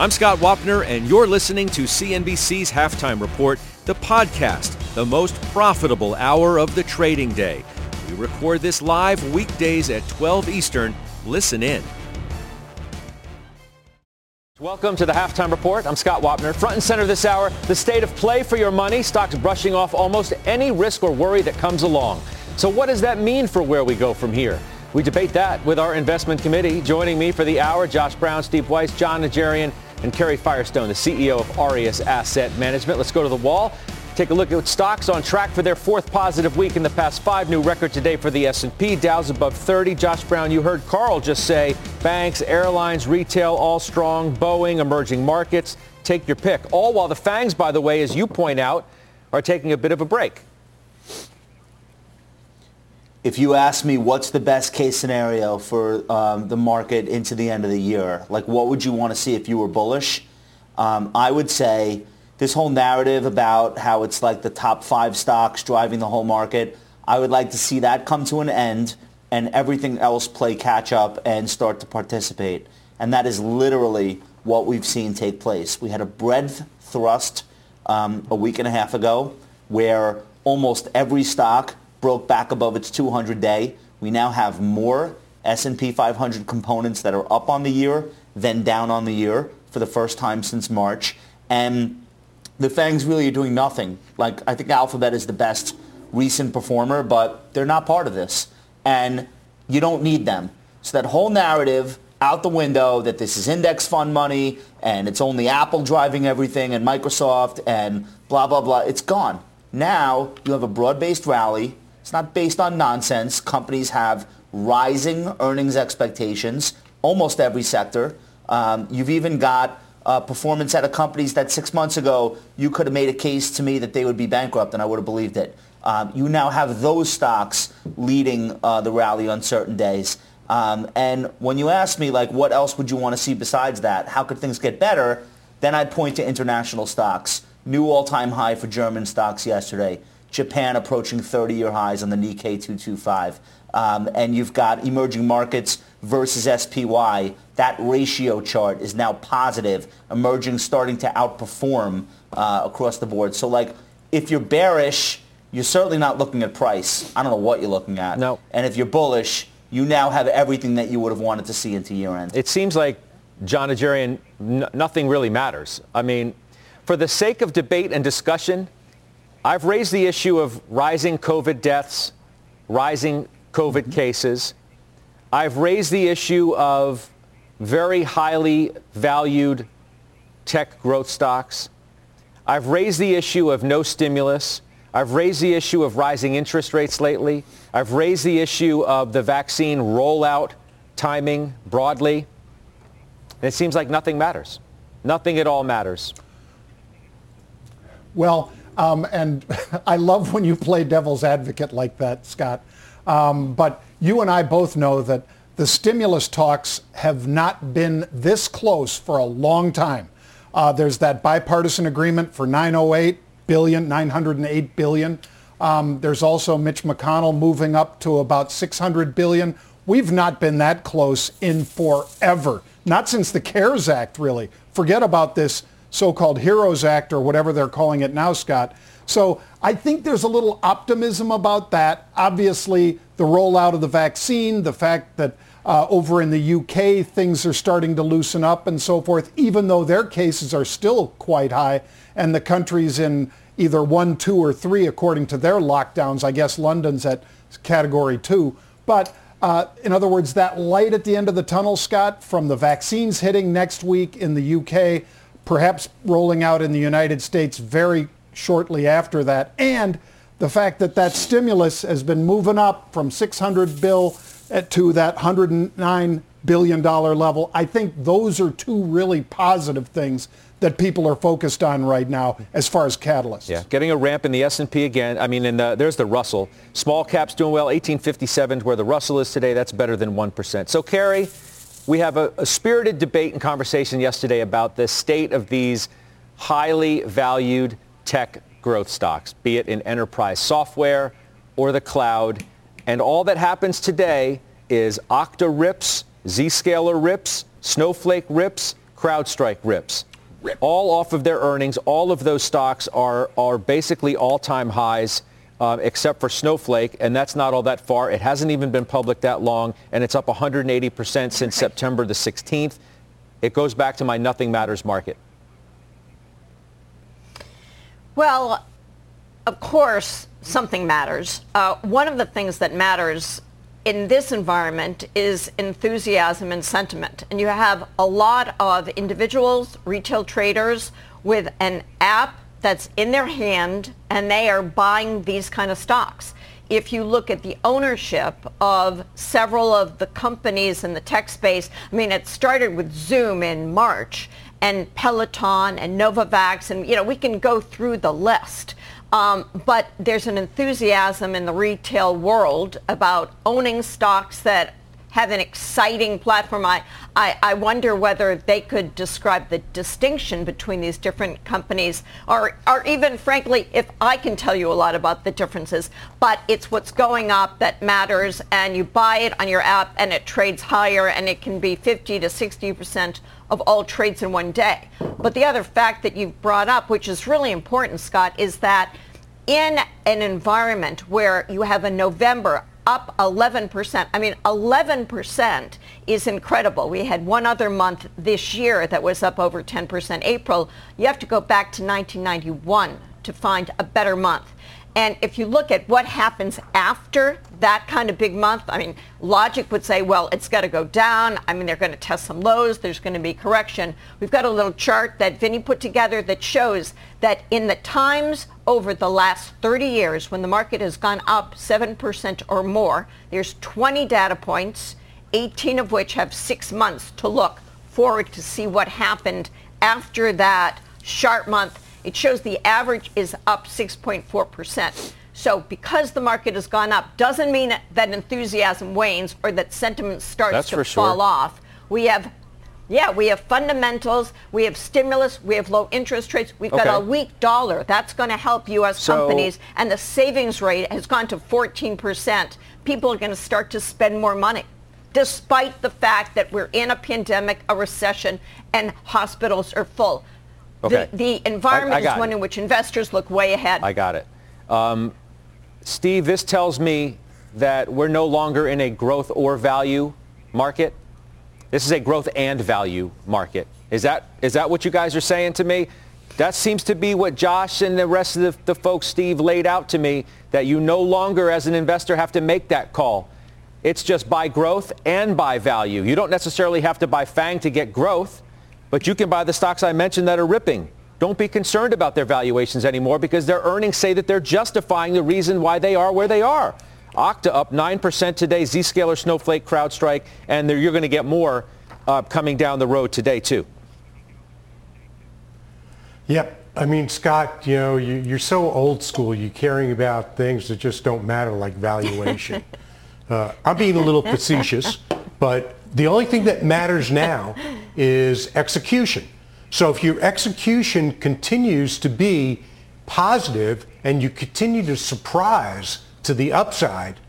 I'm Scott Wapner, and you're listening to CNBC's Halftime Report, the podcast, the most profitable hour of the trading day. We record this live weekdays at 12 Eastern. Listen in. Welcome to the Halftime Report. I'm Scott Wapner. Front and center this hour, the state of play for your money. Stocks brushing off almost any risk or worry that comes along. So what does that mean for where we go from here? We debate that with our investment committee. Joining me for the hour, Josh Brown, Steve Weiss, Jon Najarian, and Kerry Firestone, the CEO of Aureus Asset Management. Let's go to the wall. Take a look at stocks on track for their fourth positive week in the past five. New record today for the S&P. Dow's above 30. Josh Brown, you heard Carl just say banks, airlines, retail, all strong. Boeing, emerging markets. Take your pick. All while the FANGs, by the way, as you point out, are taking a bit of a break. If you ask me what's the best case scenario for um, the market into the end of the year, like what would you want to see if you were bullish? Um, I would say this whole narrative about how it's like the top five stocks driving the whole market, I would like to see that come to an end and everything else play catch up and start to participate. And that is literally what we've seen take place. We had a breadth thrust um, a week and a half ago where almost every stock broke back above its 200 day. We now have more S&P 500 components that are up on the year than down on the year for the first time since March. And the Fangs really are doing nothing. Like I think Alphabet is the best recent performer, but they're not part of this. And you don't need them. So that whole narrative out the window that this is index fund money and it's only Apple driving everything and Microsoft and blah, blah, blah, it's gone. Now you have a broad-based rally. It's not based on nonsense. Companies have rising earnings expectations, almost every sector. Um, you've even got uh, performance out of companies that six months ago you could have made a case to me that they would be bankrupt and I would have believed it. Um, you now have those stocks leading uh, the rally on certain days. Um, and when you ask me, like, what else would you want to see besides that? How could things get better? Then I'd point to international stocks. New all-time high for German stocks yesterday. Japan approaching 30-year highs on the Nikkei 225. Um, and you've got emerging markets versus SPY. That ratio chart is now positive, emerging starting to outperform uh, across the board. So like if you're bearish, you're certainly not looking at price. I don't know what you're looking at. No. And if you're bullish, you now have everything that you would have wanted to see into year end. It seems like, Jon Najarian, n- nothing really matters. I mean, for the sake of debate and discussion, I've raised the issue of rising COVID deaths, rising COVID mm-hmm. cases. I've raised the issue of very highly valued tech growth stocks. I've raised the issue of no stimulus. I've raised the issue of rising interest rates lately. I've raised the issue of the vaccine rollout timing broadly. And it seems like nothing matters. Nothing at all matters. Well, um, and I love when you play devil's advocate like that, Scott. Um, but you and I both know that the stimulus talks have not been this close for a long time. Uh, there's that bipartisan agreement for 908 billion, 908 billion. Um, there's also Mitch McConnell moving up to about 600 billion. We've not been that close in forever. Not since the CARES Act, really. Forget about this so-called HEROES Act or whatever they're calling it now, Scott. So I think there's a little optimism about that. Obviously, the rollout of the vaccine, the fact that uh, over in the UK, things are starting to loosen up and so forth, even though their cases are still quite high. And the countries in either one, two, or three, according to their lockdowns. I guess London's at category two. But uh, in other words, that light at the end of the tunnel, Scott, from the vaccines hitting next week in the UK, perhaps rolling out in the United States very shortly after that, and the fact that that stimulus has been moving up from 600 bill eh, to that 109 billion dollar level. I think those are two really positive things that people are focused on right now as far as catalysts. Yeah, getting a ramp in the S&P again. I mean, the, uh, there's the Russell. Small caps doing well, 1857 where the Russell is today. That's better than 1%. So, Carrie, we have a, a spirited debate and conversation yesterday about the state of these highly valued tech growth stocks, be it in enterprise software or the cloud. And all that happens today is Okta rips, Zscaler rips, Snowflake rips, CrowdStrike rips. Rip. All off of their earnings. All of those stocks are, are basically all-time highs. Uh, except for Snowflake, and that's not all that far. It hasn't even been public that long, and it's up 180% since September the 16th. It goes back to my nothing matters market. Well, of course, something matters. Uh, one of the things that matters in this environment is enthusiasm and sentiment. And you have a lot of individuals, retail traders with an app that's in their hand and they are buying these kind of stocks. If you look at the ownership of several of the companies in the tech space, I mean, it started with Zoom in March and Peloton and Novavax, and you know, we can go through the list. Um, but there's an enthusiasm in the retail world about owning stocks that have an exciting platform. I, I, I, wonder whether they could describe the distinction between these different companies or, or even frankly, if I can tell you a lot about the differences, but it's what's going up that matters and you buy it on your app and it trades higher and it can be 50 to 60% of all trades in one day. But the other fact that you've brought up, which is really important, Scott, is that in an environment where you have a November up 11%. I mean, 11% is incredible. We had one other month this year that was up over 10%. April, you have to go back to 1991 to find a better month. And if you look at what happens after that kind of big month, I mean, logic would say, well, it's got to go down. I mean, they're going to test some lows. There's going to be correction. We've got a little chart that Vinny put together that shows that in the times over the last 30 years when the market has gone up 7% or more, there's 20 data points, 18 of which have six months to look forward to see what happened after that sharp month it shows the average is up 6.4%. So because the market has gone up doesn't mean that enthusiasm wanes or that sentiment starts That's to fall sure. off. We have yeah, we have fundamentals, we have stimulus, we have low interest rates, we've got a weak dollar. That's going to help U.S. So, companies, and the savings rate has gone to 14%. People are going to start to spend more money, despite the fact that we're in a pandemic, a recession, and hospitals are full. Okay. The, the environment I, I is one it. in which investors look way ahead. I got it. Um, Steve, this tells me that we're no longer in a growth or value market. This is a growth and value market. Is that, is that what you guys are saying to me? That seems to be what Josh and the rest of the, the folks Steve laid out to me, that you no longer as an investor have to make that call. It's just buy growth and buy value. You don't necessarily have to buy FANG to get growth. But you can buy the stocks I mentioned that are ripping. Don't be concerned about their valuations anymore because their earnings say that they're justifying the reason why they are where they are. Okta up 9% today, Zscaler, Snowflake, CrowdStrike, and you're going to get more uh, coming down the road today too. Yep. I mean, Scott, you know, you, are so old school. You're caring about things that just don't matter, like valuation. uh, I'm being a little facetious, but the only thing that matters now is execution. So if your execution continues to be positive and you continue to surprise to the upside,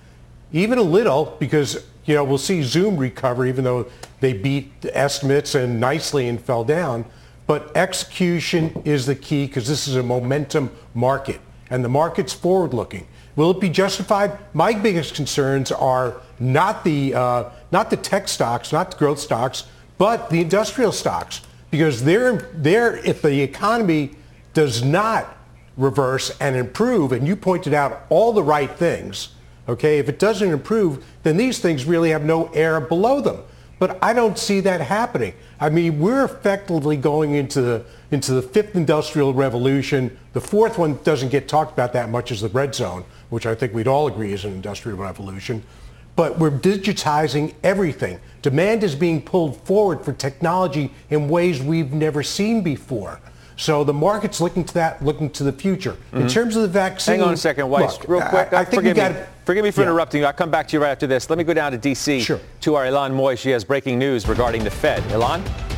even a little, because you know we'll see Zoom recover, even though they beat the estimates and nicely and fell down. But execution is the key because this is a momentum market, and the market's forward-looking. Will it be justified? My biggest concerns are not the uh, not the tech stocks, not the growth stocks, but the industrial stocks, because they're they're if the economy does not reverse and improve, and you pointed out all the right things. Okay, if it doesn't improve, then these things really have no air below them. But I don't see that happening. I mean, we're effectively going into the into the fifth industrial revolution. The fourth one doesn't get talked about that much as the red zone, which I think we'd all agree is an industrial revolution. but we're digitizing everything. Demand is being pulled forward for technology in ways we've never seen before. So the market's looking to that, looking to the future. Mm-hmm. In terms of the vaccine, hang on a second, Weiss, look, real quick. I, I think forgive me, gotta, forgive me for yeah. interrupting you. I'll come back to you right after this. Let me go down to D.C. Sure. to our Ylan Mui. She has breaking news regarding the Fed. Ylan.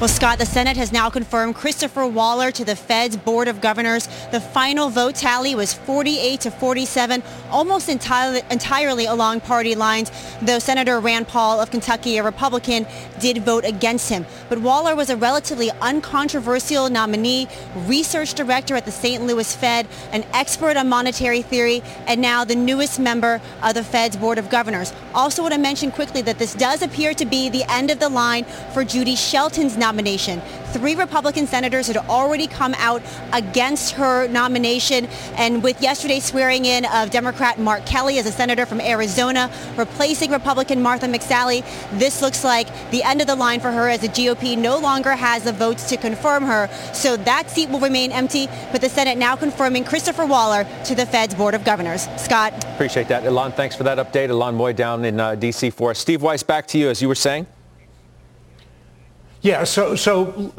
Well, Scott, the Senate has now confirmed Christopher Waller to the Fed's Board of Governors. The final vote tally was 48 to 47, almost entirely, entirely along party lines, though Senator Rand Paul of Kentucky, a Republican, did vote against him. But Waller was a relatively uncontroversial nominee, research director at the St. Louis Fed, an expert on monetary theory, and now the newest member of the Fed's Board of Governors. Also want to mention quickly that this does appear to be the end of the line for Judy Shelton's nomination nomination. Three Republican senators had already come out against her nomination. And with yesterday's swearing in of Democrat Mark Kelly as a senator from Arizona, replacing Republican Martha McSally, this looks like the end of the line for her as the GOP no longer has the votes to confirm her. So that seat will remain empty, but the Senate now confirming Christopher Waller to the Fed's Board of Governors. Scott. Appreciate that. Ylan, thanks for that update. Ylan Mui down in uh, D.C. for us. Steve Weiss, back to you, as you were saying. Yeah, so, so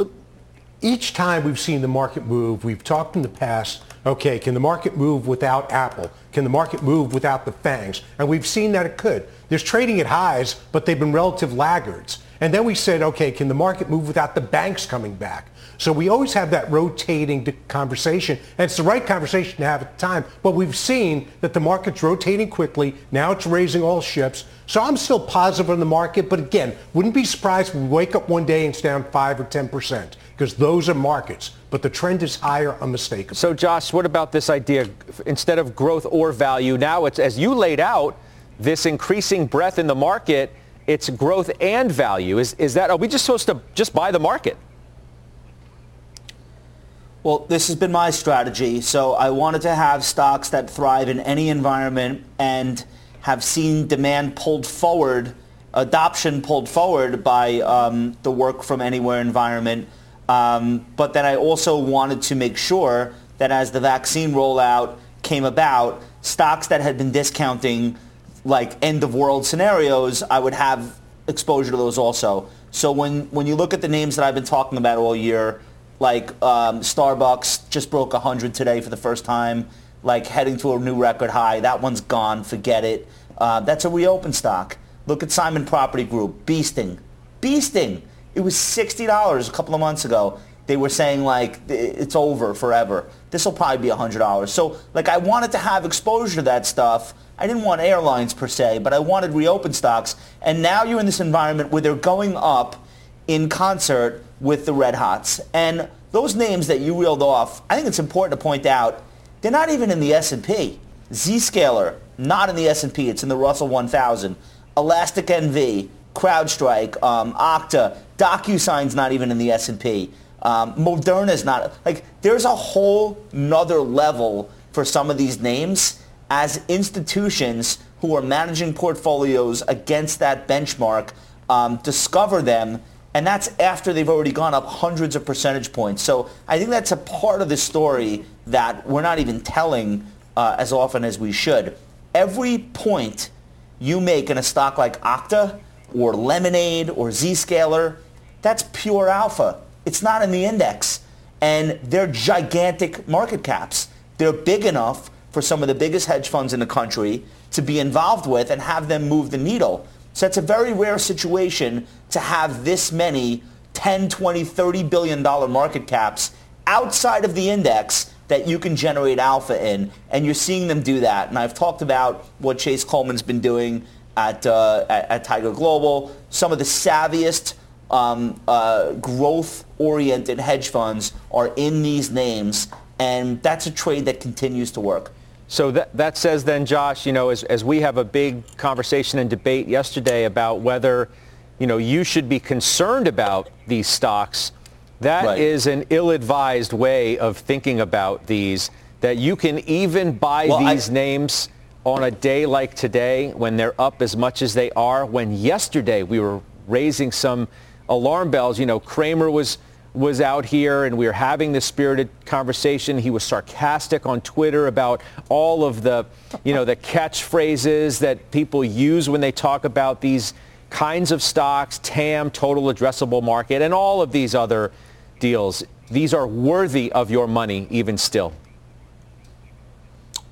each time we've seen the market move, we've talked in the past, okay, can the market move without Apple? Can the market move without the FANGs? And we've seen that it could. There's trading at highs, but they've been relative laggards. And then we said, okay, can the market move without the banks coming back? So we always have that rotating conversation, and it's the right conversation to have at the time. But we've seen that the market's rotating quickly. Now it's raising all ships. So I'm still positive on the market, but again, wouldn't be surprised if we wake up one day and it's down 5 or 10%, because those are markets. But the trend is higher unmistakable. So Josh, what about this idea, instead of growth or value, now it's, as you laid out, this increasing breadth in the market, it's growth and value. Is, is that, are we just supposed to just buy the market? Well, this has been my strategy. So I wanted to have stocks that thrive in any environment and have seen demand pulled forward, adoption pulled forward by um, the work from anywhere environment. Um, but then I also wanted to make sure that as the vaccine rollout came about, stocks that had been discounting like end of world scenarios, I would have exposure to those also. So when, when you look at the names that I've been talking about all year, like um, Starbucks just broke 100 today for the first time, like heading to a new record high. That one's gone. Forget it. Uh, that's a reopen stock. Look at Simon Property Group, Beasting. Beasting. It was $60 a couple of months ago. They were saying like it's over forever. This will probably be $100. So like I wanted to have exposure to that stuff. I didn't want airlines per se, but I wanted reopen stocks. And now you're in this environment where they're going up in concert with the Red Hots. And those names that you reeled off, I think it's important to point out, they're not even in the S&P. Zscaler, not in the S&P. It's in the Russell 1000. Elastic NV, CrowdStrike, um, Okta, DocuSign's not even in the S&P. Um, Moderna's not. Like, there's a whole nother level for some of these names as institutions who are managing portfolios against that benchmark um, discover them and that's after they've already gone up hundreds of percentage points. So I think that's a part of the story that we're not even telling uh, as often as we should. Every point you make in a stock like Okta or Lemonade or Zscaler, that's pure alpha. It's not in the index. And they're gigantic market caps. They're big enough for some of the biggest hedge funds in the country to be involved with and have them move the needle. So it's a very rare situation to have this many 10, 20, 30 billion dollar market caps outside of the index that you can generate alpha in. And you're seeing them do that. And I've talked about what Chase Coleman's been doing at, uh, at, at, Tiger Global. Some of the savviest um, uh, growth-oriented hedge funds are in these names. And that's a trade that continues to work. So that, that says then, Josh, you know, as, as we have a big conversation and debate yesterday about whether, you know, you should be concerned about these stocks, that right. is an ill-advised way of thinking about these, that you can even buy well, these I, names on a day like today when they're up as much as they are, when yesterday we were raising some alarm bells. You know, Cramer was was out here and we were having this spirited conversation. He was sarcastic on Twitter about all of the, you know, the catchphrases that people use when they talk about these kinds of stocks, TAM, total addressable market, and all of these other deals. These are worthy of your money even still.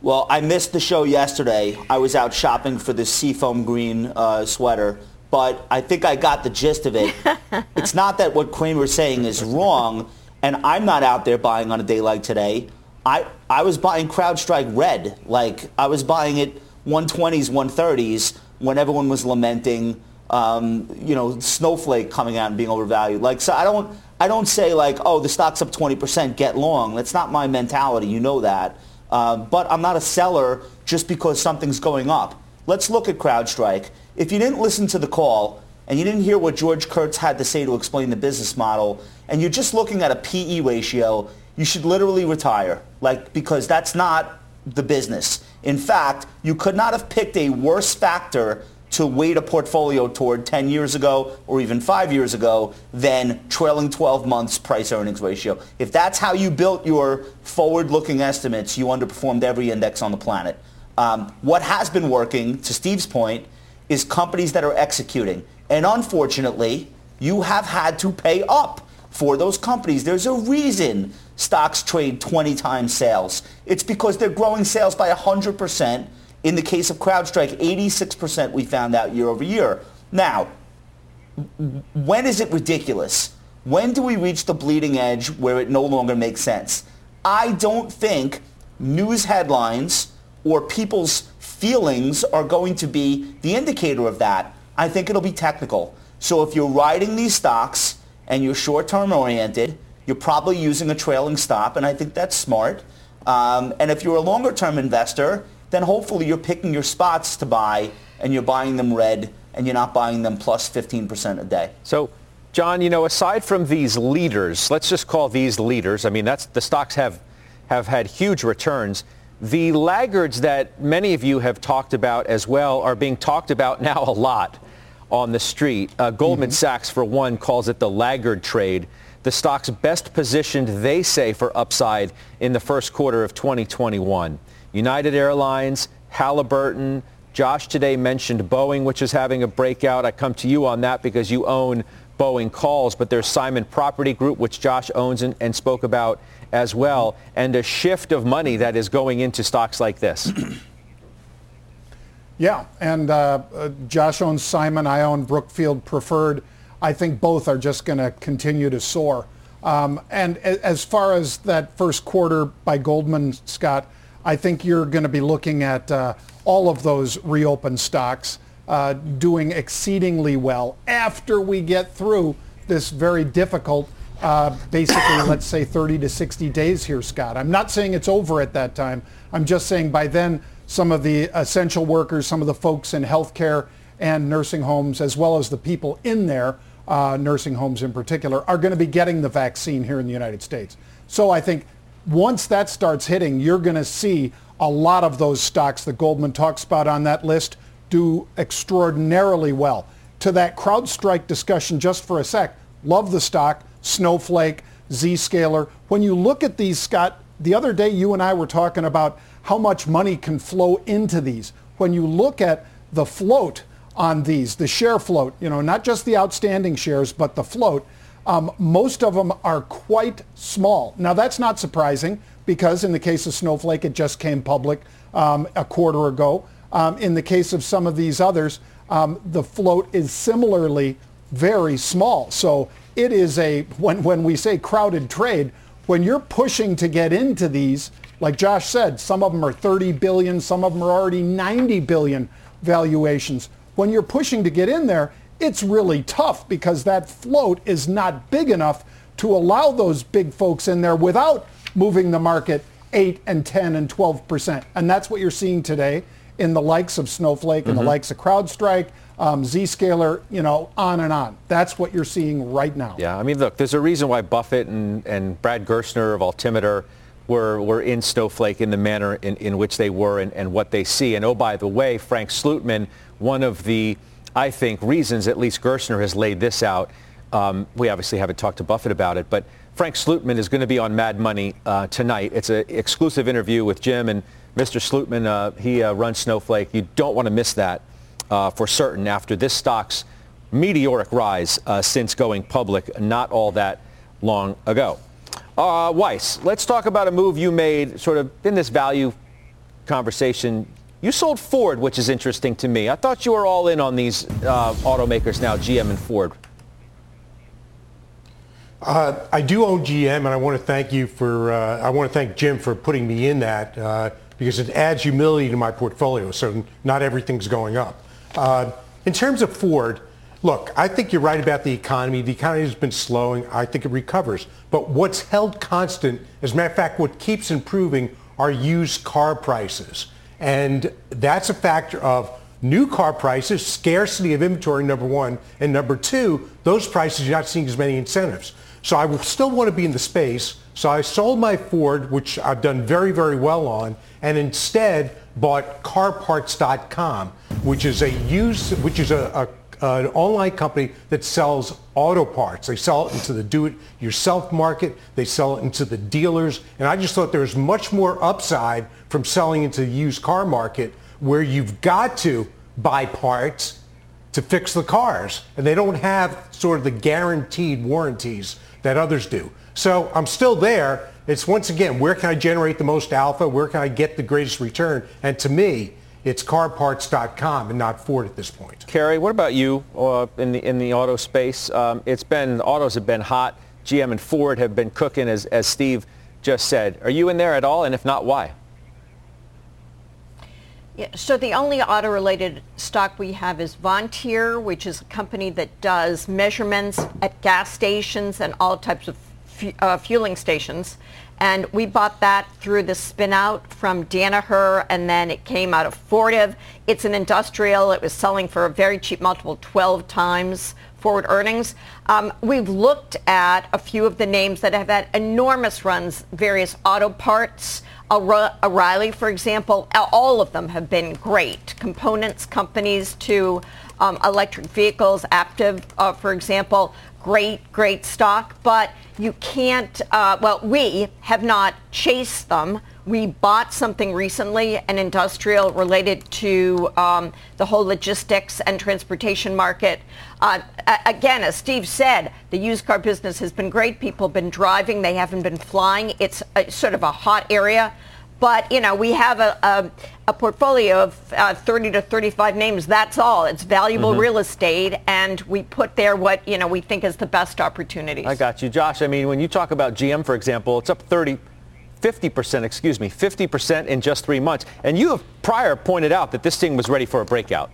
Well, I missed the show yesterday. I was out shopping for the seafoam green uh, sweater, but I think I got the gist of it. it's not that what Cramer's saying is wrong, and I'm not out there buying on a day like today. I, I was buying CrowdStrike red. Like, I was buying it 120s, 130s when everyone was lamenting, um, you know, Snowflake coming out and being overvalued. Like, so I don't, I don't say like, oh, the stock's up 20%, get long. That's not my mentality. You know that. Uh, but I'm not a seller just because something's going up. Let's look at CrowdStrike. If you didn't listen to the call and you didn't hear what George Kurtz had to say to explain the business model, and you're just looking at a PE ratio, you should literally retire, like because that's not the business. In fact, you could not have picked a worse factor to weight a portfolio toward 10 years ago or even five years ago than trailing 12 months price earnings ratio. If that's how you built your forward-looking estimates, you underperformed every index on the planet. Um, what has been working, to Steve's point, is companies that are executing. And unfortunately, you have had to pay up for those companies. There's a reason stocks trade 20 times sales. It's because they're growing sales by 100% in the case of CrowdStrike, 86% we found out year over year. Now, when is it ridiculous? When do we reach the bleeding edge where it no longer makes sense? I don't think news headlines or people's feelings are going to be the indicator of that. I think it'll be technical. So if you're riding these stocks and you're short-term oriented, you're probably using a trailing stop, and I think that's smart. Um, and if you're a longer-term investor, then hopefully you're picking your spots to buy and you're buying them red and you're not buying them plus 15% a day. So, Jon, you know, aside from these leaders, let's just call these leaders. I mean, that's the stocks have have had huge returns. The laggards that many of you have talked about as well are being talked about now a lot on the street. Uh, Goldman mm-hmm. Sachs, for one, calls it the laggard trade. The stock's best positioned, they say, for upside in the first quarter of 2021. United Airlines, Halliburton. Josh today mentioned Boeing, which is having a breakout. I come to you on that because you own Boeing calls, but there's Simon Property Group, which Josh owns and, and spoke about as well, and a shift of money that is going into stocks like this. Yeah, and uh, uh, Josh owns Simon. I own Brookfield Preferred. I think both are just going to continue to soar. Um, and as far as that first quarter by Goldman, Scott, I think you're going to be looking at uh, all of those reopened stocks uh, doing exceedingly well after we get through this very difficult, uh, basically, let's say 30 to 60 days here, Scott. I'm not saying it's over at that time. I'm just saying by then, some of the essential workers, some of the folks in healthcare and nursing homes, as well as the people in there, uh, nursing homes in particular, are going to be getting the vaccine here in the United States. So I think once that starts hitting, you're going to see a lot of those stocks that Goldman talks about on that list do extraordinarily well. To that CrowdStrike discussion just for a sec, love the stock, Snowflake, Zscaler. When you look at these, Scott, the other day you and I were talking about how much money can flow into these. When you look at the float on these, the share float, you know, not just the outstanding shares, but the float, um, most of them are quite small. Now that's not surprising because in the case of Snowflake, it just came public um, a quarter ago. Um, in the case of some of these others, um, the float is similarly very small. So it is a, when, when we say crowded trade, when you're pushing to get into these, like Josh said, some of them are 30 billion, some of them are already 90 billion valuations. When you're pushing to get in there, it's really tough because that float is not big enough to allow those big folks in there without moving the market 8 and 10 and 12 percent. And that's what you're seeing today in the likes of Snowflake and mm-hmm. the likes of CrowdStrike, um, Zscaler, you know, on and on. That's what you're seeing right now. Yeah, I mean, look, there's a reason why Buffett and, and Brad Gerstner of Altimeter were, were in Snowflake in the manner in, in which they were and, and what they see. And oh, by the way, Frank Slootman, one of the I think, reasons, at least Gerstner has laid this out. Um, we obviously haven't talked to Buffett about it, but Frank Slootman is going to be on Mad Money uh, tonight. It's an exclusive interview with Jim and Mr. Slootman. Uh, he uh, runs Snowflake. You don't want to miss that uh, for certain after this stock's meteoric rise uh, since going public not all that long ago. Uh, Weiss, let's talk about a move you made sort of in this value conversation. You sold Ford, which is interesting to me. I thought you were all in on these uh, automakers now, GM and Ford. Uh, I do own GM, and I want to thank you for. Uh, I want to thank Jim for putting me in that uh, because it adds humility to my portfolio. So not everything's going up. Uh, in terms of Ford, look, I think you're right about the economy. The economy has been slowing. I think it recovers. But what's held constant, as a matter of fact, what keeps improving are used car prices, and that's a factor of new car prices, scarcity of inventory, number one, and number two, those prices you're not seeing as many incentives. So I still want to be in the space. So I sold my Ford, which I've done very, very well on, and instead bought CarParts.com, which is a use, which is a, a, an online company that sells auto parts. They sell it into the do-it-yourself market. They sell it into the dealers, and I just thought there was much more upside from selling into the used car market, where you've got to buy parts to fix the cars, and they don't have sort of the guaranteed warranties that others do. So I'm still there. It's once again, where can I generate the most alpha? Where can I get the greatest return? And to me, it's carparts.com and not Ford at this point. Kerry, what about you uh, in the in the auto space? Um, it's been autos have been hot. GM and Ford have been cooking, as as Steve just said. Are you in there at all? And if not, why? Yeah, so the only auto-related stock we have is Vontier, which is a company that does measurements at gas stations and all types of uh, fueling stations. And we bought that through the spin-out from Danaher, and then it came out of Fortive. It's an industrial. It was selling for a very cheap multiple, 12 times forward earnings. Um, we've looked at a few of the names that have had enormous runs, various auto parts. O'Reilly, for example, all of them have been great. Components companies to um, electric vehicles, Aptiv, uh, for example, great, great stock. But you can't, uh, well, we have not chased them. We bought something recently, an industrial related to um, the whole logistics and transportation market. Uh, again, as Steve said, the used car business has been great. People have been driving. They haven't been flying. It's a, sort of a hot area. But, you know, we have a, a, a portfolio of uh, 30 to 35 names. That's all. It's valuable mm-hmm. real estate, and we put there what, you know, we think is the best opportunities. I got you. Josh, I mean, when you talk about GM, for example, it's up 30, 50%, excuse me, 50% in just three months. And you have prior pointed out that this thing was ready for a breakout.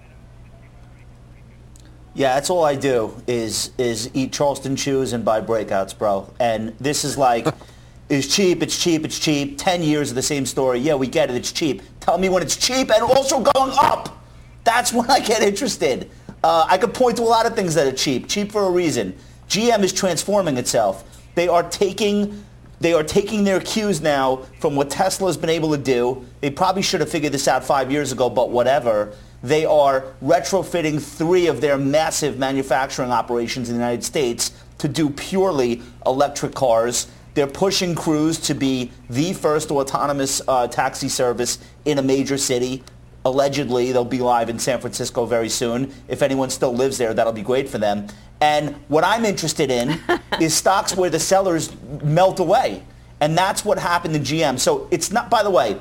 Yeah, that's all I do is is eat Charleston chews and buy breakouts, bro. And this is like is cheap, it's cheap, it's cheap. 10 years of the same story. Yeah, we get it, it's cheap. Tell me when it's cheap and also going up. That's when I get interested. Uh, I could point to a lot of things that are cheap, cheap for a reason. GM is transforming itself. They are taking they are taking their cues now from what Tesla has been able to do. They probably should have figured this out five years ago, but whatever. They are retrofitting three of their massive manufacturing operations in the United States to do purely electric cars. They're pushing Cruise to be the first autonomous uh, taxi service in a major city. Allegedly, they'll be live in San Francisco very soon. If anyone still lives there, that'll be great for them. And what I'm interested in is stocks where the sellers melt away. And that's what happened in GM. So it's not, by the way,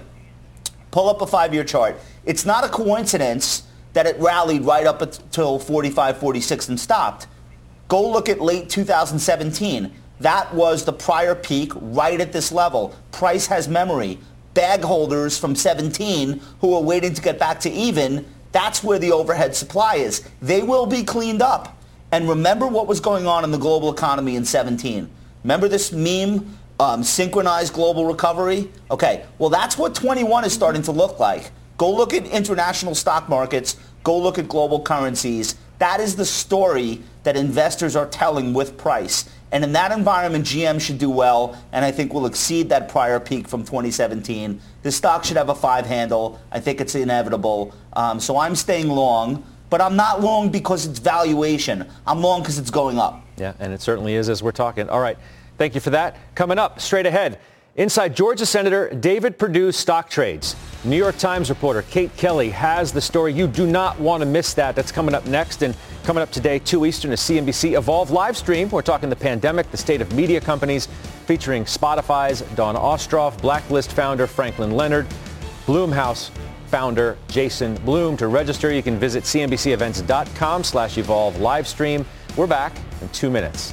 pull up a five-year chart. It's not a coincidence that it rallied right up until 45, 46 and stopped. Go look at late 2017. That was the prior peak right at this level. Price has memory. Bag holders from 17 who are waiting to get back to even, that's where the overhead supply is. They will be cleaned up. And remember what was going on in the global economy in 17. Remember this meme, um, synchronized global recovery? Okay, well that's what 21 is starting to look like. Go look at international stock markets. Go look at global currencies. That is the story that investors are telling with price. And in that environment, GM should do well, and I think will exceed that prior peak from 2017. The stock should have a five handle. I think it's inevitable. Um, so I'm staying long, but I'm not long because it's valuation. I'm long because it's going up. Yeah, and it certainly is as we're talking. All right. Thank you for that. Coming up straight ahead, inside Georgia Senator David Perdue's stock trades. New York Times reporter Kate Kelly has the story. You do not want to miss that. That's coming up next. And coming up today, 2 Eastern, a CNBC Evolve live stream. We're talking the pandemic, the state of media companies, featuring Spotify's Dawn Ostroff, Blacklist founder Franklin Leonard, Blumhouse founder Jason Blum. To register, you can visit cnbcevents.com slash evolve live stream. We're back in two minutes.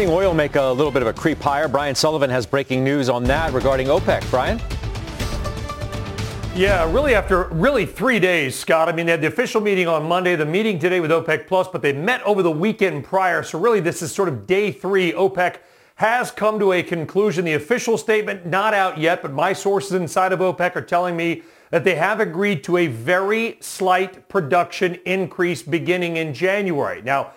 Seeing oil make a little bit of a creep higher. Brian Sullivan has breaking news on that regarding OPEC. Brian? Yeah, really after really three days, Scott. I mean, they had the official meeting on Monday, the meeting today with OPEC Plus, but they met over the weekend prior. So really this is sort of day three. OPEC has come to a conclusion. The official statement not out yet, but my sources inside of OPEC are telling me that they have agreed to a very slight production increase beginning in January. Now,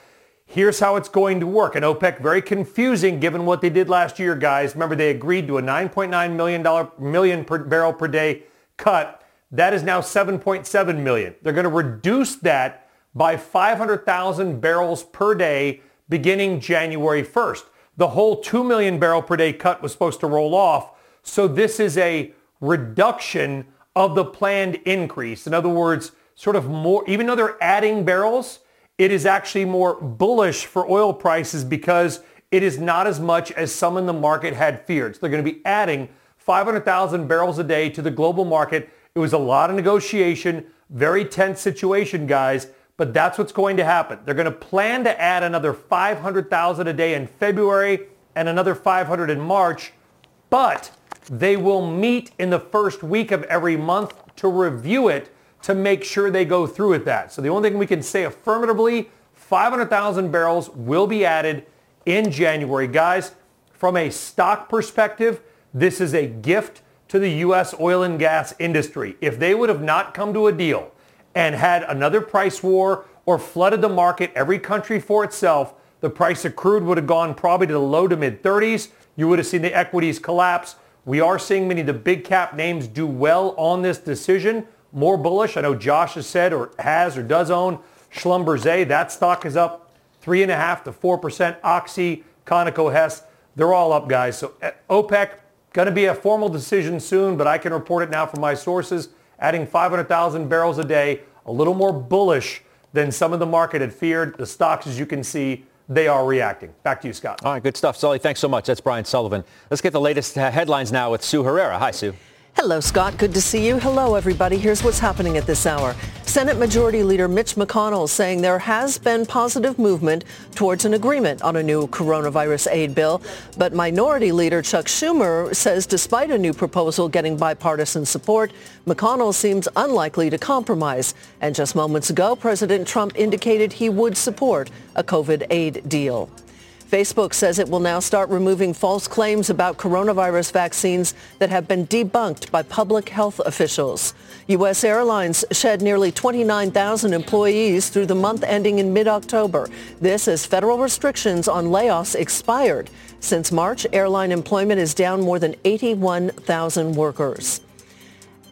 Here's how it's going to work. And OPEC, very confusing given what they did last year, guys. Remember, they agreed to a $9.9 million, million per barrel per day cut. That is now 7.7 million. They're going to reduce that by 500,000 barrels per day beginning January 1st. The whole 2 million barrel per day cut was supposed to roll off. So this is a reduction of the planned increase. In other words, sort of more, even though they're adding barrels, it is actually more bullish for oil prices because it is not as much as some in the market had feared. So they're going to be adding 500,000 barrels a day to the global market. It was a lot of negotiation, very tense situation, guys, but that's what's going to happen. They're going to plan to add another 500,000 a day in February and another 500 in March, but they will meet in the first week of every month to review it to make sure they go through with that. So the only thing we can say affirmatively, 500,000 barrels will be added in January. Guys, from a stock perspective, this is a gift to the U.S. oil and gas industry. If they would have not come to a deal and had another price war or flooded the market, every country for itself, the price of crude would have gone probably to the low to mid 30s. You would have seen the equities collapse. We are seeing many of the big cap names do well on this decision more bullish. I know Josh has said or has or does own Schlumberger. That stock is up 3.5 to 4%. Oxy, Conoco, Hess, they're all up, guys. So eh, OPEC, going to be a formal decision soon, but I can report it now from my sources, adding 500,000 barrels a day, a little more bullish than some of the market had feared. The stocks, as you can see, they are reacting. Back to you, Scott. All right, good stuff. Sully, thanks so much. That's Brian Sullivan. Let's get the latest uh, headlines now with Sue Herrera. Hi, Sue. Hello, Scott. Good to see you. Hello, everybody. Here's what's happening at this hour. Senate Majority Leader Mitch McConnell saying there has been positive movement towards an agreement on a new coronavirus aid bill. But Minority Leader Chuck Schumer says despite a new proposal getting bipartisan support, McConnell seems unlikely to compromise. And just moments ago, President Trump indicated he would support a COVID aid deal. Facebook says it will now start removing false claims about coronavirus vaccines that have been debunked by public health officials. U.S. Airlines shed nearly 29,000 employees through the month ending in mid-October. This as federal restrictions on layoffs expired. Since March, airline employment is down more than 81,000 workers.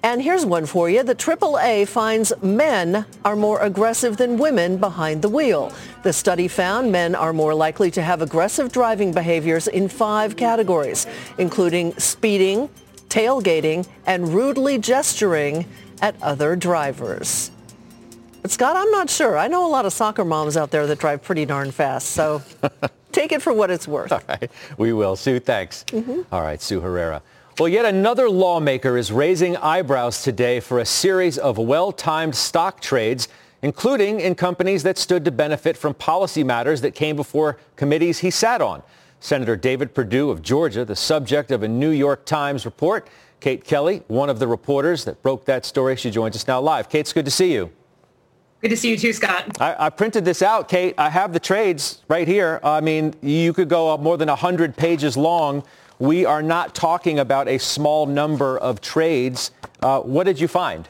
And here's one for you. The AAA finds men are more aggressive than women behind the wheel. The study found men are more likely to have aggressive driving behaviors in five categories, including speeding, tailgating, and rudely gesturing at other drivers. But Scott, I'm not sure. I know a lot of soccer moms out there that drive pretty darn fast, so take it for what it's worth. All right, we will. Sue, thanks. Mm-hmm. All right, Sue Herrera. Well, yet another lawmaker is raising eyebrows today for a series of well-timed stock trades including in companies that stood to benefit from policy matters that came before committees he sat on. Senator David Perdue of Georgia, the subject of a New York Times report. Kate Kelly, one of the reporters that broke that story, she joins us now live. Kate, it's good to see you. Good to see you too, Scott. I, I, printed this out, Kate. I have the trades right here. I mean, you could go more than 100 pages long. We are not talking about a small number of trades. Uh, what did you find?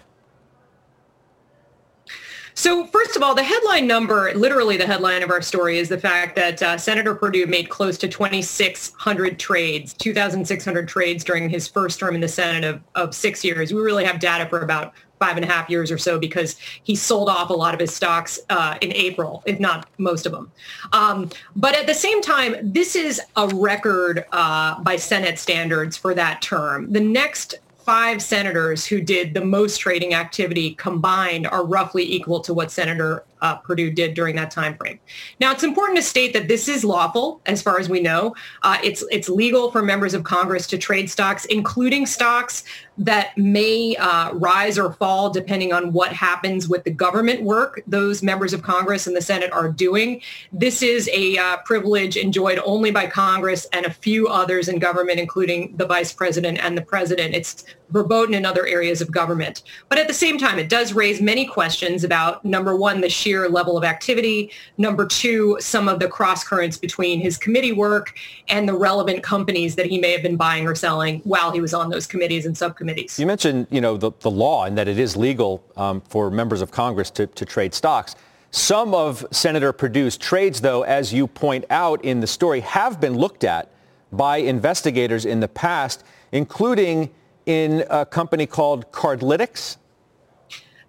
So first of all, the headline number, literally the headline of our story, is the fact that uh, Senator Perdue made close to 2,600 trades, 2,600 trades during his first term in the Senate of, of six years. We really have data for about five and a half years or so because he sold off a lot of his stocks uh, in April, if not most of them. Um, but at the same time, this is a record uh, by Senate standards for that term. The next five senators who did the most trading activity combined are roughly equal to what Senator uh, Perdue did during that time frame. Now, it's important to state that this is lawful, as far as we know. Uh, it's it's legal for members of Congress to trade stocks, including stocks that may uh, rise or fall depending on what happens with the government work those members of Congress and the Senate are doing. This is a uh, privilege enjoyed only by Congress and a few others in government, including the vice president and the president. It's verboten in other areas of government. But at the same time, it does raise many questions about, number one, the sheer level of activity, number two, some of the cross currents between his committee work and the relevant companies that he may have been buying or selling while he was on those committees and subcommittees. You mentioned, you know, the, the law and that it is legal um, for members of Congress to, to trade stocks. Some of Senator Perdue's trades, though, as you point out in the story, have been looked at by investigators in the past, including in a company called Cardlytics?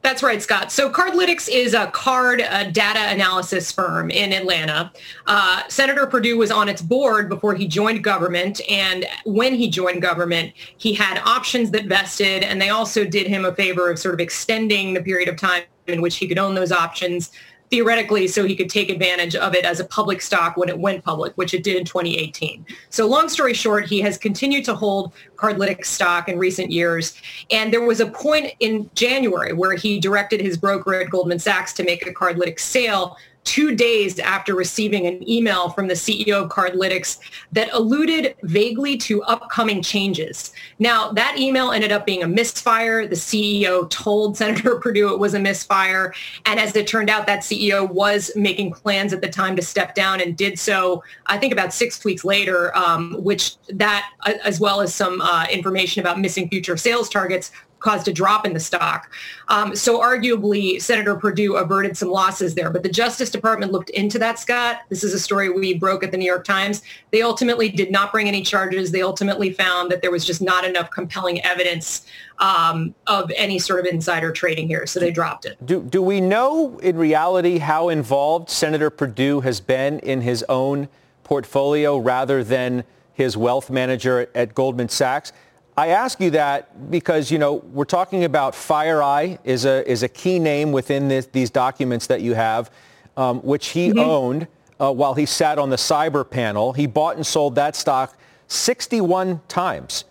That's right, Scott. So Cardlytics is a card uh, data analysis firm in Atlanta. Uh, Senator Perdue was on its board before he joined government. And when he joined government, he had options that vested. And they also did him a favor of sort of extending the period of time in which he could own those options theoretically so he could take advantage of it as a public stock when it went public, which it did in 2018. So long story short, he has continued to hold Cardlytics stock in recent years. And there was a point in January where he directed his broker at Goldman Sachs to make a Cardlytics sale two days after receiving an email from the CEO of Cardlytics that alluded vaguely to upcoming changes. Now, that email ended up being a misfire. The CEO told Senator Perdue it was a misfire. And as it turned out, that CEO was making plans at the time to step down and did so, I think about six weeks later, um, which that, uh, as well as some uh, information about missing future sales targets, caused a drop in the stock. Um, so arguably, Senator Perdue averted some losses there. But the Justice Department looked into that, Scott. This is a story we broke at the New York Times. They ultimately did not bring any charges. They ultimately found that there was just not enough compelling evidence um, of any sort of insider trading here. So they dropped it. Do, do we know in reality how involved Senator Perdue has been in his own portfolio rather than his wealth manager at Goldman Sachs? I ask you that because, you know, we're talking about FireEye is a, is a key name within this, these documents that you have, um, which he mm-hmm. owned uh, while he sat on the cyber panel. He bought and sold that stock 61 times.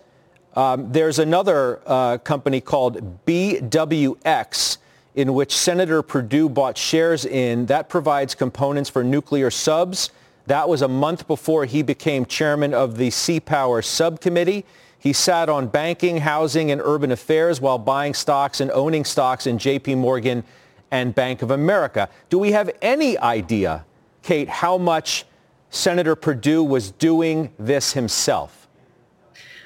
Um, there's another uh, company called BWX in which Senator Perdue bought shares in. That provides components for nuclear subs. That was a month before he became chairman of the Sea Power Subcommittee. He sat on banking, housing, and urban affairs while buying stocks and owning stocks in JP Morgan and Bank of America. Do we have any idea, Kate, how much Senator Perdue was doing this himself?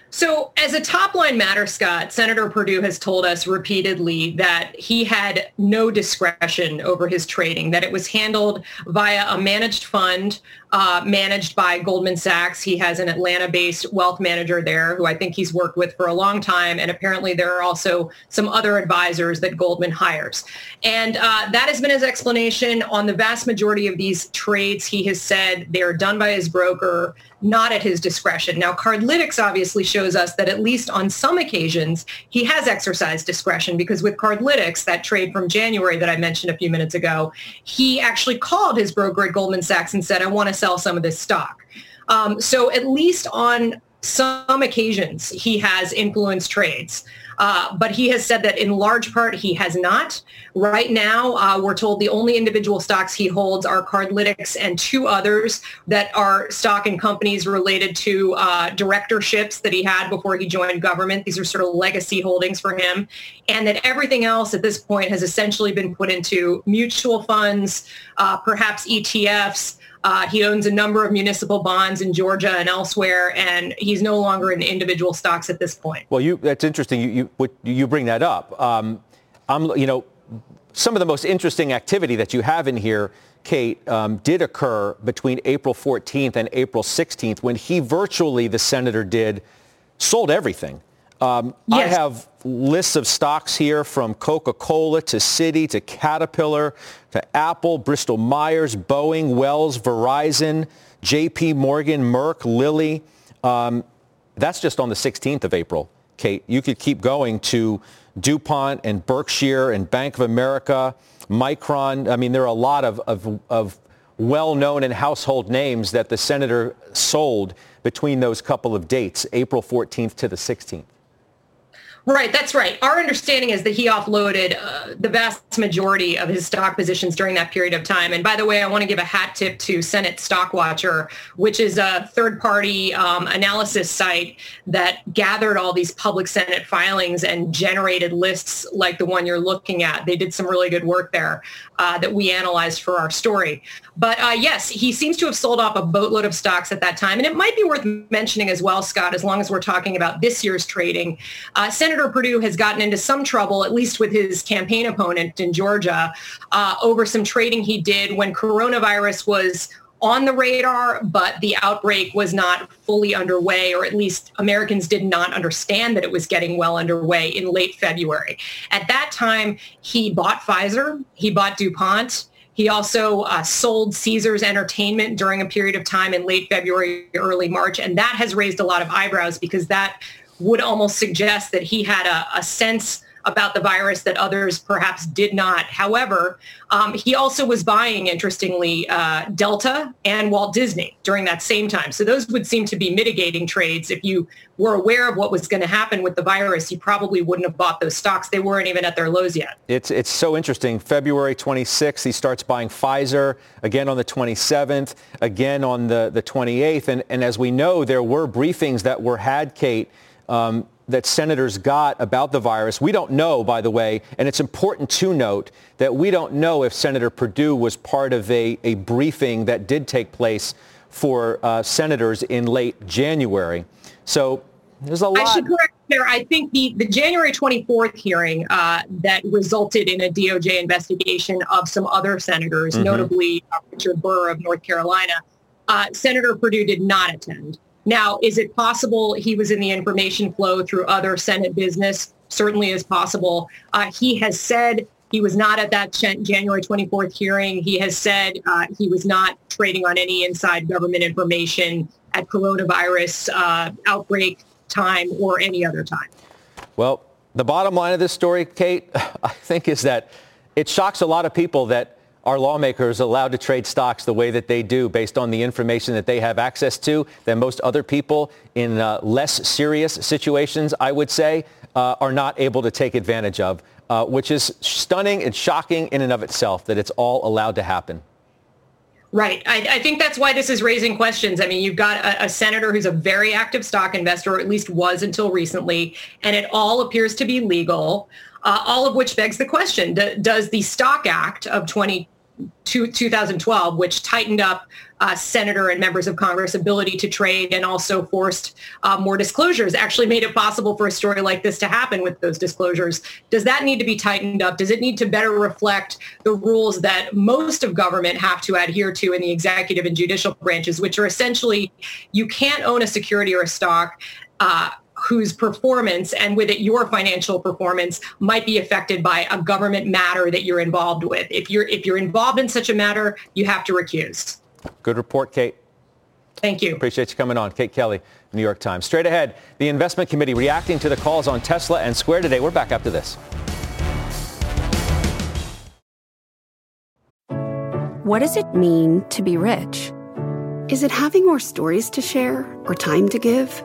So as a top line matter, Scott, Senator Perdue has told us repeatedly that he had no discretion over his trading, that it was handled via a managed fund uh, managed by Goldman Sachs. He has an Atlanta-based wealth manager there who I think he's worked with for a long time. And apparently there are also some other advisors that Goldman hires. And uh, that has been his explanation on the vast majority of these trades. He has said they are done by his broker, not at his discretion. Now, Cardlytics obviously shows us that at least on some occasions, he has exercised discretion because with Cardlytics, that trade from January that I mentioned a few minutes ago, he actually called his broker at Goldman Sachs and said, I want to sell some of this stock. Um, so at least on some occasions, he has influenced trades. Uh, but he has said that in large part he has not. Right now, uh, we're told the only individual stocks he holds are Cardlytics and two others that are stock and companies related to uh, directorships that he had before he joined government. These are sort of legacy holdings for him. And that everything else at this point has essentially been put into mutual funds, uh, perhaps ETFs, uh, he owns a number of municipal bonds in Georgia and elsewhere, and he's no longer in individual stocks at this point. Well, you, that's interesting. You, you, you bring that up. Um, I'm, you know, some of the most interesting activity that you have in here, Kate, um, did occur between April 14th and April 16th when he virtually, the senator did, sold everything. Um, yes. I have lists of stocks here from Coca-Cola to Citi to Caterpillar to Apple, Bristol Myers, Boeing, Wells, Verizon, J.P. Morgan, Merck, Lilly. Um, that's just on the 16th of April, Kate. You could keep going to DuPont and Berkshire and Bank of America, Micron. I mean, there are a lot of, of, of well-known and household names that the senator sold between those couple of dates, April 14th to the 16th. Right, that's right. Our understanding is that he offloaded uh, the vast majority of his stock positions during that period of time. And by the way, I want to give a hat tip to Senate Stockwatcher, which is a third-party um, analysis site that gathered all these public Senate filings and generated lists like the one you're looking at. They did some really good work there uh, that we analyzed for our story. But uh, yes, he seems to have sold off a boatload of stocks at that time. And it might be worth mentioning as well, Scott, as long as we're talking about this year's trading. Uh, Senator Perdue has gotten into some trouble, at least with his campaign opponent in Georgia, uh, over some trading he did when coronavirus was on the radar, but the outbreak was not fully underway, or at least Americans did not understand that it was getting well underway in late February. At that time, he bought Pfizer, he bought DuPont, he also uh, sold Caesars Entertainment during a period of time in late February, early March, and that has raised a lot of eyebrows because that would almost suggest that he had a, a sense about the virus that others perhaps did not. However, um, he also was buying, interestingly, uh, Delta and Walt Disney during that same time. So those would seem to be mitigating trades. If you were aware of what was going to happen with the virus, you probably wouldn't have bought those stocks. They weren't even at their lows yet. It's, it's so interesting. February 26th, he starts buying Pfizer, again on the 27th, again on the, the 28th. And, and as we know, there were briefings that were had, Kate, um, that senators got about the virus. We don't know, by the way, and it's important to note that we don't know if Senator Perdue was part of a, a briefing that did take place for uh, senators in late January. So there's a lot. I should correct there. I think the, the January 24th hearing uh, that resulted in a DOJ investigation of some other senators, mm-hmm. notably uh, Richard Burr of North Carolina, uh, Senator Perdue did not attend. Now, is it possible he was in the information flow through other Senate business? Certainly is possible. Uh, he has said he was not at that January 24th hearing. He has said uh, he was not trading on any inside government information at coronavirus uh, outbreak time or any other time. Well, the bottom line of this story, Kate, I think is that it shocks a lot of people that are lawmakers allowed to trade stocks the way that they do based on the information that they have access to than most other people in uh, less serious situations, I would say, uh, are not able to take advantage of, uh, which is stunning and shocking in and of itself that it's all allowed to happen. Right. I, I, think that's why this is raising questions. I mean, you've got a, a, senator who's a very active stock investor, or at least was until recently, and it all appears to be legal, uh, all of which begs the question, do, does the Stock Act of 20, 2012, which tightened up uh, senator and members of Congress' ability to trade and also forced uh, more disclosures, actually made it possible for a story like this to happen with those disclosures. Does that need to be tightened up? Does it need to better reflect the rules that most of government have to adhere to in the executive and judicial branches, which are essentially you can't own a security or a stock uh, whose performance and with it your financial performance might be affected by a government matter that you're involved with. If you're if you're involved in such a matter, you have to recuse. Good report, Kate. Thank you. Appreciate you coming on. Kate Kelly, New York Times. Straight ahead, the investment committee reacting to the calls on Tesla and Square today. We're back after this. What does it mean to be rich? Is it having more stories to share or time to give?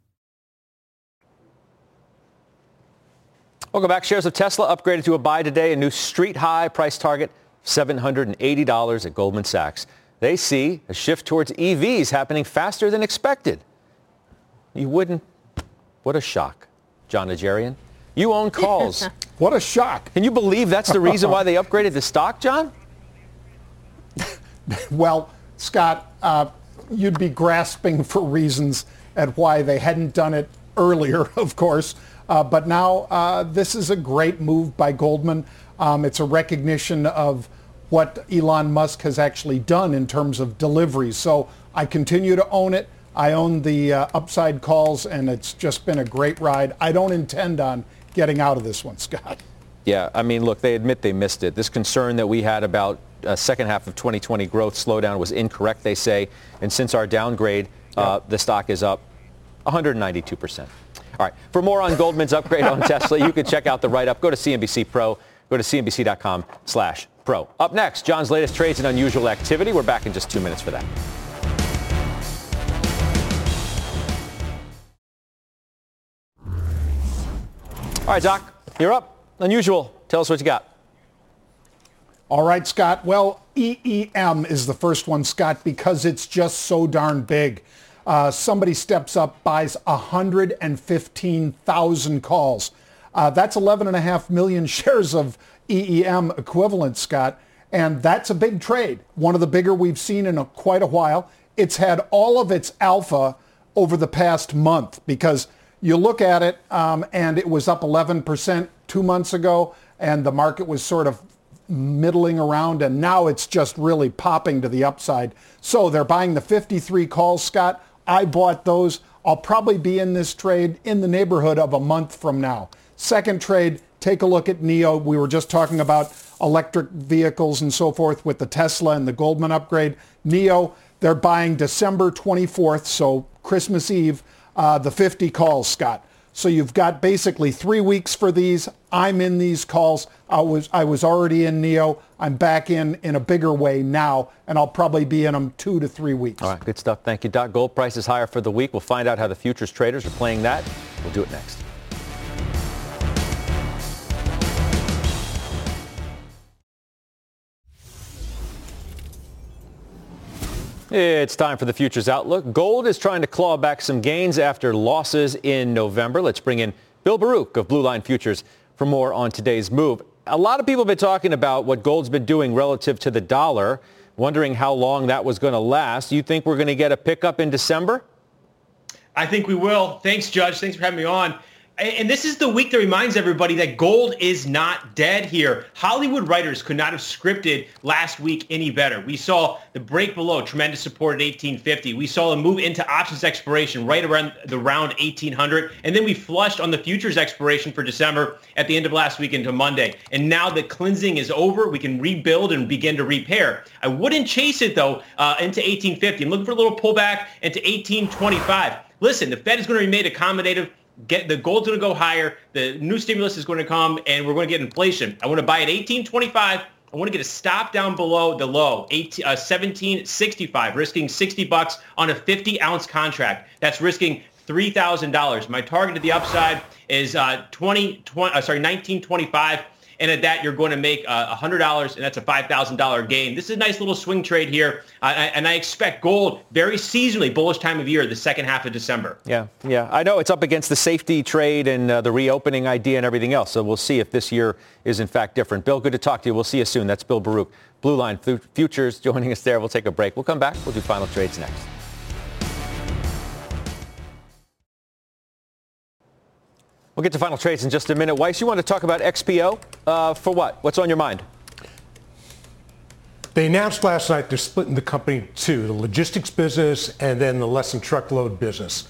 Welcome back. Shares of Tesla upgraded to a buy today, a new street high price target, $780 at Goldman Sachs. They see a shift towards EVs happening faster than expected. You wouldn't. What a shock. Jon Najarian. You own calls. what a shock. Can you believe that's the reason why they upgraded the stock, Jon? well, Scott, uh, you'd be grasping for reasons at why they hadn't done it earlier, of course. Uh, but now uh, this is a great move by Goldman. Um, it's a recognition of what Elon Musk has actually done in terms of deliveries. So I continue to own it. I own the uh, upside calls, and it's just been a great ride. I don't intend on getting out of this one, Scott. Yeah, I mean, look, they admit they missed it. This concern that we had about uh, second half of 2020 growth slowdown was incorrect, they say. And since our downgrade, uh, the stock is up 192%. All right, for more on Goldman's upgrade on Tesla, you can check out the write-up. Go to CNBC Pro. Go to cnbc.com slash pro. Up next, Jon's latest trades and unusual activity. We're back in just two minutes for that. All right, Doc, you're up. Unusual. Tell us what you got. All right, Scott. Well, EEM is the first one, Scott, because it's just so darn big. Uh, somebody steps up, buys 115,000 calls. Uh, that's 11.5 million shares of EEM equivalent, Scott. And that's a big trade, one of the bigger we've seen in a, quite a while. It's had all of its alpha over the past month because you look at it um, and it was up 11% two months ago and the market was sort of middling around and now it's just really popping to the upside. So they're buying the 53 calls, Scott. I bought those. I'll probably be in this trade in the neighborhood of a month from now. Second trade, take a look at NIO. We were just talking about electric vehicles and so forth with the Tesla and the Goldman upgrade. NIO, they're buying December 24th, so Christmas Eve, uh, the 50 calls, Scott. So you've got basically three weeks for these. I'm in these calls. I was I was already in NIO. I'm back in in a bigger way now, and I'll probably be in them two to three weeks. All right, good stuff. Thank you, Doc. Gold price is higher for the week. We'll find out how the futures traders are playing that. We'll do it next. It's time for the futures outlook. Gold is trying to claw back some gains after losses in November. Let's bring in Bill Baruch of Blue Line Futures for more on today's move. A lot of people have been talking about what gold's been doing relative to the dollar, wondering how long that was going to last. You think we're going to get a pickup in December? I think we will. Thanks, Judge. Thanks for having me on and this is the week that reminds everybody that gold is not dead here. Hollywood writers could not have scripted last week any better. We saw the break below tremendous support at 1850. We saw a move into options expiration right around the round 1800. And then we flushed on the futures expiration for December at the end of last week into Monday. And now the cleansing is over. We can rebuild and begin to repair. I wouldn't chase it, though, uh, into 1850. I'm looking for a little pullback into 1825. Listen, the Fed is going to remain accommodative get the gold's going to go higher. The new stimulus is going to come, and we're going to get inflation. I want to buy at 1825 I want to get a stop down below the low, 18, uh, 1765, risking 60 bucks on a 50 ounce contract. That's risking $3,000. My target to the upside is uh, 20, 20 uh, sorry, 1925. And at that, you're going to make uh, $100, and that's a $5,000 gain. This is a nice little swing trade here. Uh, and I expect gold very seasonally, bullish time of year, the second half of December. Yeah, yeah. I know it's up against the safety trade and uh, the reopening idea and everything else. So we'll see if this year is in fact different. Bill, good to talk to you. We'll see you soon. That's Bill Baruch. Blue Line Futures joining us there. We'll take a break. We'll come back. We'll do final trades next. We'll get to final trades in just a minute. Weiss, you want to talk about XPO uh, for what? What's on your mind? They announced last night they're splitting the company two, the logistics business and then the less than truckload business.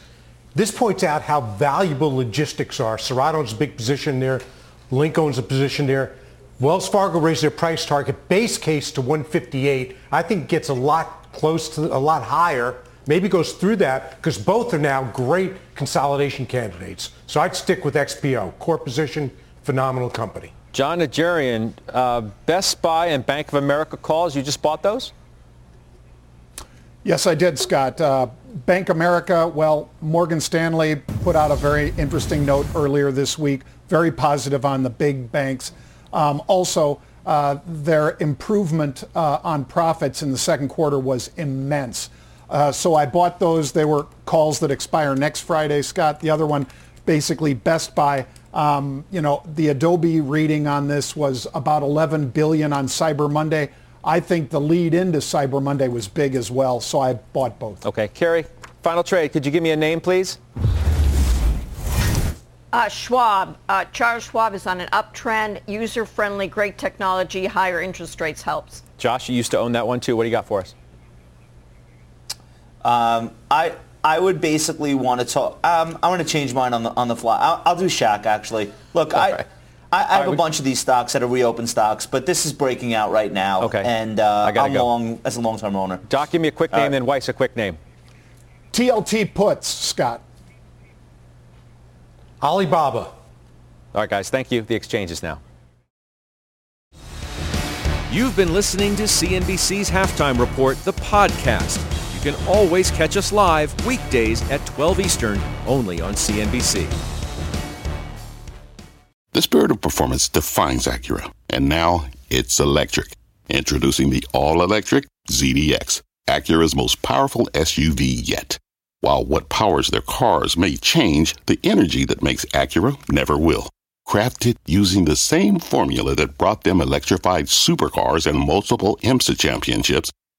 This points out how valuable logistics are. Serato owns a big position there. Link owns a position there. Wells Fargo raised their price target base case to 158. I think it gets a lot close to a lot higher maybe goes through that because both are now great consolidation candidates. So I'd stick with XPO, core position, phenomenal company. Jon Najarian, uh, Best Buy and Bank of America calls. You just bought those? Yes, I did, Scott. Uh, Bank America, well, Morgan Stanley put out a very interesting note earlier this week, very positive on the big banks. Um, also, uh, their improvement uh, on profits in the second quarter was immense. Uh, so I bought those. They were calls that expire next Friday, Scott. The other one, basically Best Buy. Um, you know, the Adobe reading on this was about 11 billion on Cyber Monday. I think the lead into Cyber Monday was big as well, so I bought both. Okay, Carrie, final trade. Could you give me a name, please? Uh, Schwab. Uh, Charles Schwab is on an uptrend, user-friendly, great technology, higher interest rates helps. Josh, you used to own that one too. What do you got for us? Um, I I would basically want to talk. Um, I want to change mine on the on the fly. I'll, I'll do Shaq actually. Look, I. Right. I, I have right, a bunch of these stocks that are reopened stocks, but this is breaking out right now. Okay. And uh, I'm go. long as a long-term owner. Doc, give me a quick name, right. then Weiss a quick name. TLT puts, Scott. Alibaba. All right, guys. Thank you. The exchange is now. You've been listening to CNBC's Halftime Report, the podcast. Can always catch us live weekdays at 12 Eastern, only on CNBC. The spirit of performance defines Acura, and now it's electric. Introducing the all-electric ZDX, Acura's most powerful SUV yet. While what powers their cars may change, the energy that makes Acura never will. Crafted using the same formula that brought them electrified supercars and multiple IMSA championships,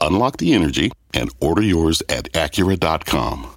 Unlock the energy and order yours at Acura.com.